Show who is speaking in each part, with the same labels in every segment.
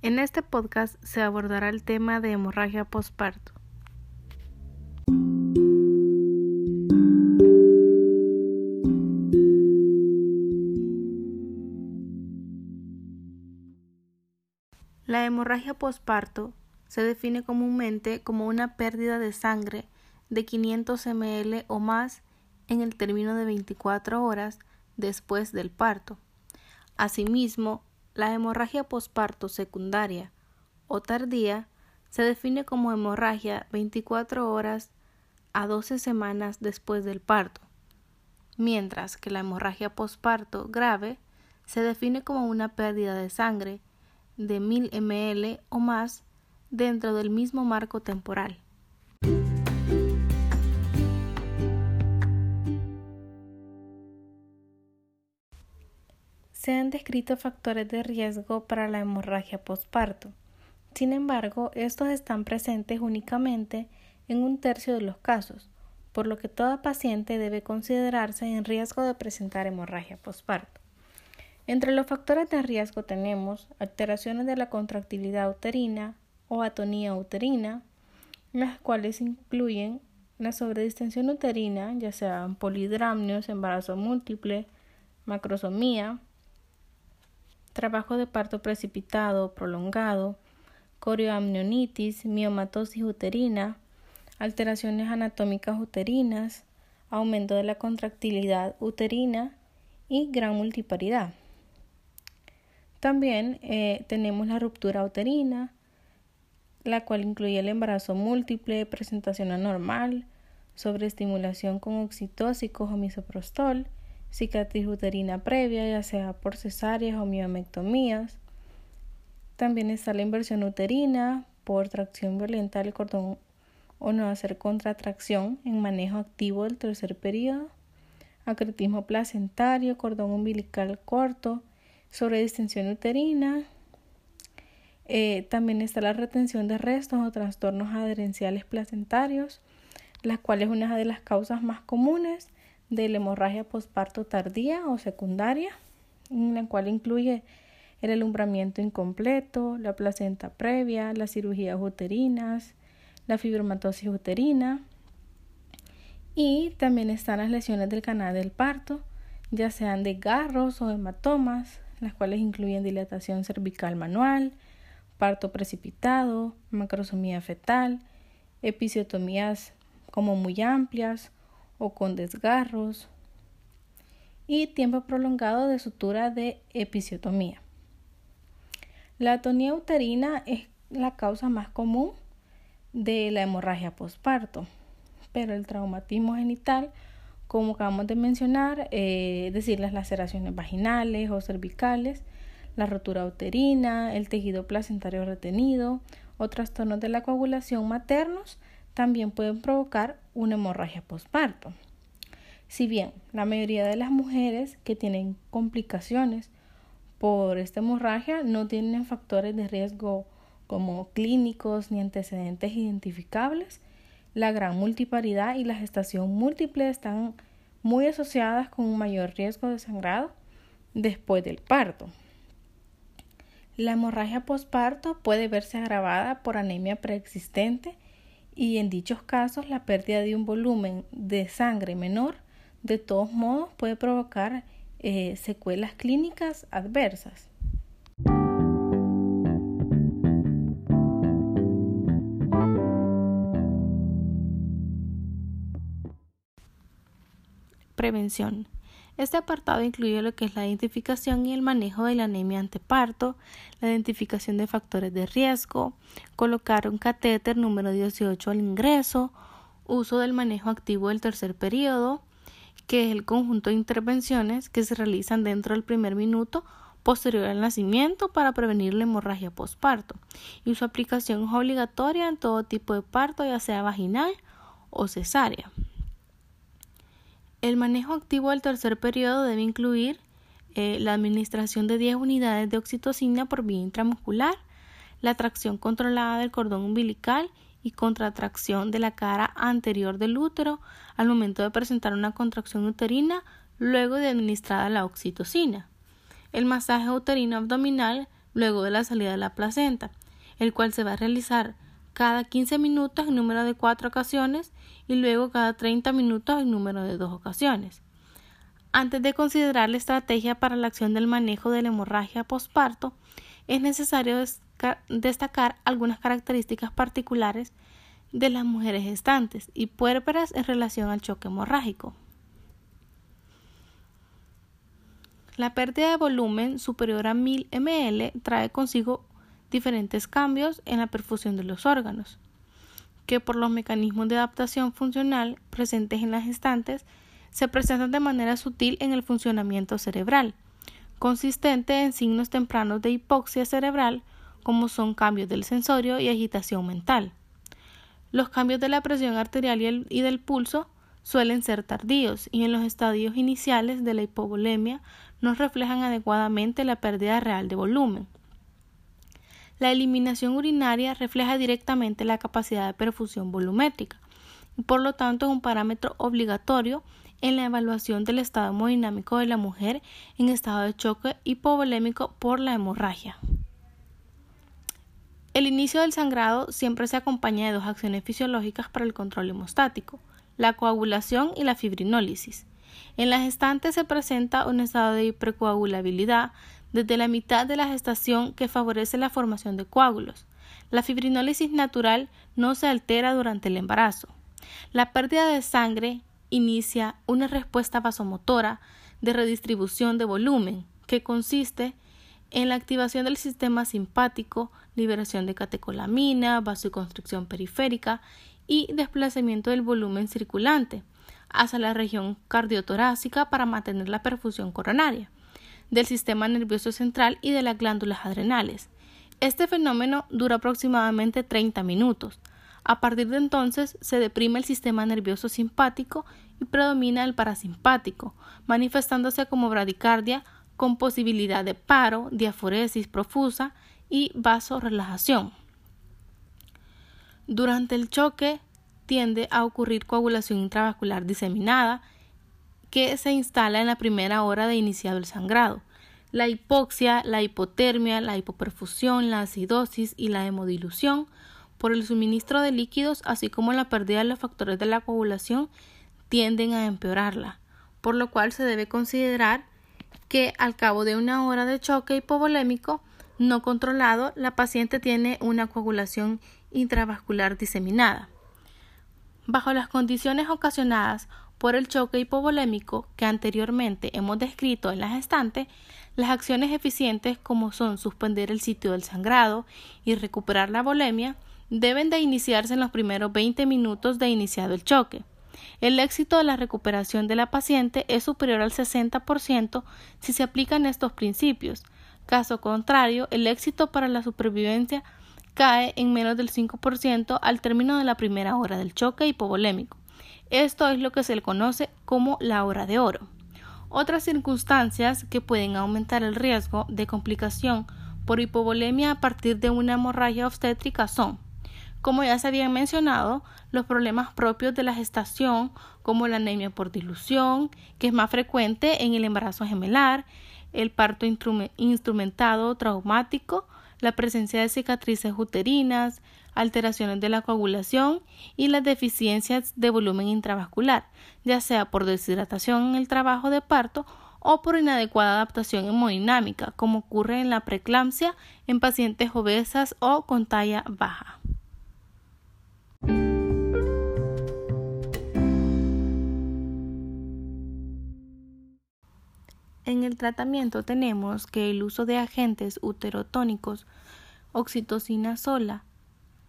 Speaker 1: En este podcast se abordará el tema de hemorragia postparto. La hemorragia postparto se define comúnmente como una pérdida de sangre de 500 ml o más en el término de 24 horas después del parto. Asimismo, la hemorragia posparto secundaria o tardía se define como hemorragia 24 horas a 12 semanas después del parto, mientras que la hemorragia posparto grave se define como una pérdida de sangre de 1000 ml o más dentro del mismo marco temporal. Se han descrito factores de riesgo para la hemorragia postparto. Sin embargo, estos están presentes únicamente en un tercio de los casos, por lo que toda paciente debe considerarse en riesgo de presentar hemorragia postparto. Entre los factores de riesgo tenemos alteraciones de la contractilidad uterina o atonía uterina, las cuales incluyen la sobredistensión uterina, ya sean polidramnios, embarazo múltiple, macrosomía, trabajo de parto precipitado prolongado, corioamnionitis, miomatosis uterina, alteraciones anatómicas uterinas, aumento de la contractilidad uterina y gran multiparidad. También eh, tenemos la ruptura uterina, la cual incluye el embarazo múltiple, presentación anormal, sobreestimulación con oxitóxicos o misoprostol, cicatriz uterina previa, ya sea por cesáreas o miomectomías. También está la inversión uterina por tracción violenta del cordón o no hacer contratracción en manejo activo del tercer periodo, acretismo placentario, cordón umbilical corto, sobredistensión uterina. Eh, también está la retención de restos o trastornos adherenciales placentarios, las cuales es una de las causas más comunes de la hemorragia posparto tardía o secundaria, en la cual incluye el alumbramiento incompleto, la placenta previa, las cirugías uterinas, la fibromatosis uterina y también están las lesiones del canal del parto, ya sean de garros o hematomas, las cuales incluyen dilatación cervical manual, parto precipitado, macrosomía fetal, episiotomías como muy amplias o con desgarros y tiempo prolongado de sutura de episiotomía. La atonía uterina es la causa más común de la hemorragia posparto, pero el traumatismo genital, como acabamos de mencionar, eh, es decir, las laceraciones vaginales o cervicales, la rotura uterina, el tejido placentario retenido o trastornos de la coagulación maternos, también pueden provocar una hemorragia postparto. Si bien la mayoría de las mujeres que tienen complicaciones por esta hemorragia no tienen factores de riesgo como clínicos ni antecedentes identificables, la gran multiparidad y la gestación múltiple están muy asociadas con un mayor riesgo de sangrado después del parto. La hemorragia postparto puede verse agravada por anemia preexistente y en dichos casos la pérdida de un volumen de sangre menor de todos modos puede provocar eh, secuelas clínicas adversas. Prevención. Este apartado incluye lo que es la identificación y el manejo de la anemia anteparto, la identificación de factores de riesgo, colocar un catéter número 18 al ingreso, uso del manejo activo del tercer periodo, que es el conjunto de intervenciones que se realizan dentro del primer minuto posterior al nacimiento para prevenir la hemorragia postparto y su aplicación es obligatoria en todo tipo de parto, ya sea vaginal o cesárea. El manejo activo del tercer periodo debe incluir eh, la administración de 10 unidades de oxitocina por vía intramuscular, la tracción controlada del cordón umbilical y contracción de la cara anterior del útero al momento de presentar una contracción uterina luego de administrada la oxitocina. El masaje uterino abdominal luego de la salida de la placenta, el cual se va a realizar cada 15 minutos en número de cuatro ocasiones y luego cada 30 minutos en número de dos ocasiones. Antes de considerar la estrategia para la acción del manejo de la hemorragia postparto, es necesario destacar algunas características particulares de las mujeres gestantes y puérperas en relación al choque hemorrágico. La pérdida de volumen superior a 1000 ml trae consigo diferentes cambios en la perfusión de los órganos, que por los mecanismos de adaptación funcional presentes en las gestantes se presentan de manera sutil en el funcionamiento cerebral, consistente en signos tempranos de hipoxia cerebral como son cambios del sensorio y agitación mental. Los cambios de la presión arterial y, del pulso suelen ser tardíos y en los estadios iniciales de la hipovolemia no reflejan adecuadamente la pérdida real de volumen. La eliminación urinaria refleja directamente la capacidad de perfusión volumétrica y por lo tanto es un parámetro obligatorio en la evaluación del estado hemodinámico de la mujer en estado de choque hipovolémico por la hemorragia. El inicio del sangrado siempre se acompaña de dos acciones fisiológicas para el control hemostático, la coagulación y la fibrinólisis. En la gestante se presenta un estado de hipercoagulabilidad desde la mitad de la gestación que favorece la formación de coágulos. La fibrinólisis natural no se altera durante el embarazo. La pérdida de sangre inicia una respuesta vasomotora de redistribución de volumen que consiste en la activación del sistema simpático, liberación de catecolamina, vasoconstricción periférica y desplazamiento del volumen circulante hacia la región cardiotorácica para mantener la perfusión coronaria del sistema nervioso central y de las glándulas adrenales. Este fenómeno dura aproximadamente 30 minutos. A partir de entonces se deprime el sistema nervioso simpático y predomina el parasimpático, manifestándose como bradicardia con posibilidad de paro, diaforesis profusa y vasorelajación. Durante el choque tiende a ocurrir coagulación intravascular diseminada que se instala en la primera hora de iniciado el sangrado. La hipoxia, la hipotermia, la hipoperfusión, la acidosis y la hemodilución por el suministro de líquidos, así como la pérdida de los factores de la coagulación, tienden a empeorarla, por lo cual se debe considerar que al cabo de una hora de choque hipovolémico no controlado, la paciente tiene una coagulación intravascular diseminada. Bajo las condiciones ocasionadas por el choque hipovolémico que anteriormente hemos descrito en la gestante, las acciones eficientes como son suspender el sitio del sangrado y recuperar la volemia deben de iniciarse en los primeros 20 minutos de iniciado el choque. El éxito de la recuperación de la paciente es superior al 60% si se aplican estos principios. Caso contrario, el éxito para la supervivencia cae en menos del 5% al término de la primera hora del choque hipovolémico. Esto es lo que se le conoce como la hora de oro. Otras circunstancias que pueden aumentar el riesgo de complicación por hipovolemia a partir de una hemorragia obstétrica son como ya se habían mencionado, los problemas propios de la gestación, como la anemia por dilución, que es más frecuente en el embarazo gemelar, el parto instrumentado traumático, la presencia de cicatrices uterinas, alteraciones de la coagulación y las deficiencias de volumen intravascular, ya sea por deshidratación en el trabajo de parto o por inadecuada adaptación hemodinámica, como ocurre en la preeclampsia en pacientes obesas o con talla baja. En el tratamiento tenemos que el uso de agentes uterotónicos, oxitocina sola,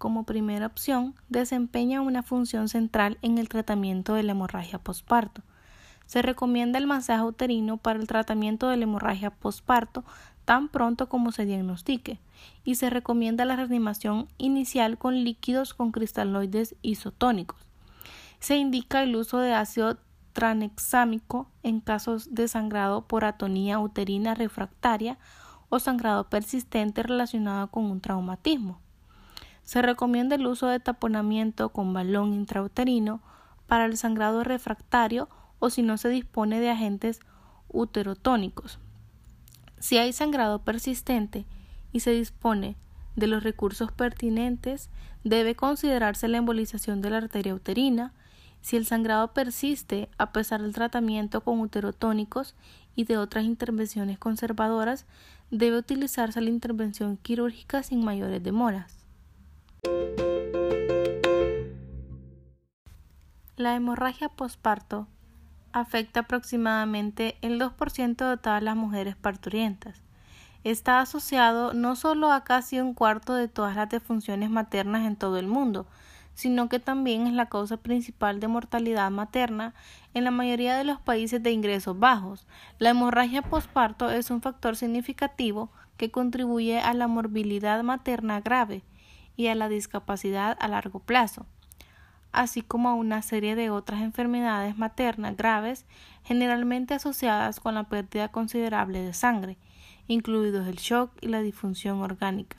Speaker 1: como primera opción, desempeña una función central en el tratamiento de la hemorragia posparto. Se recomienda el masaje uterino para el tratamiento de la hemorragia posparto tan pronto como se diagnostique y se recomienda la reanimación inicial con líquidos con cristaloides isotónicos. Se indica el uso de ácido tranexámico en casos de sangrado por atonía uterina refractaria o sangrado persistente relacionado con un traumatismo. Se recomienda el uso de taponamiento con balón intrauterino para el sangrado refractario o si no se dispone de agentes uterotónicos. Si hay sangrado persistente y se dispone de los recursos pertinentes, debe considerarse la embolización de la arteria uterina. Si el sangrado persiste a pesar del tratamiento con uterotónicos y de otras intervenciones conservadoras, debe utilizarse la intervención quirúrgica sin mayores demoras. La hemorragia posparto afecta aproximadamente el 2% de todas las mujeres parturientas. Está asociado no solo a casi un cuarto de todas las defunciones maternas en todo el mundo, sino que también es la causa principal de mortalidad materna en la mayoría de los países de ingresos bajos. La hemorragia posparto es un factor significativo que contribuye a la morbilidad materna grave y a la discapacidad a largo plazo así como a una serie de otras enfermedades maternas graves generalmente asociadas con la pérdida considerable de sangre, incluidos el shock y la disfunción orgánica.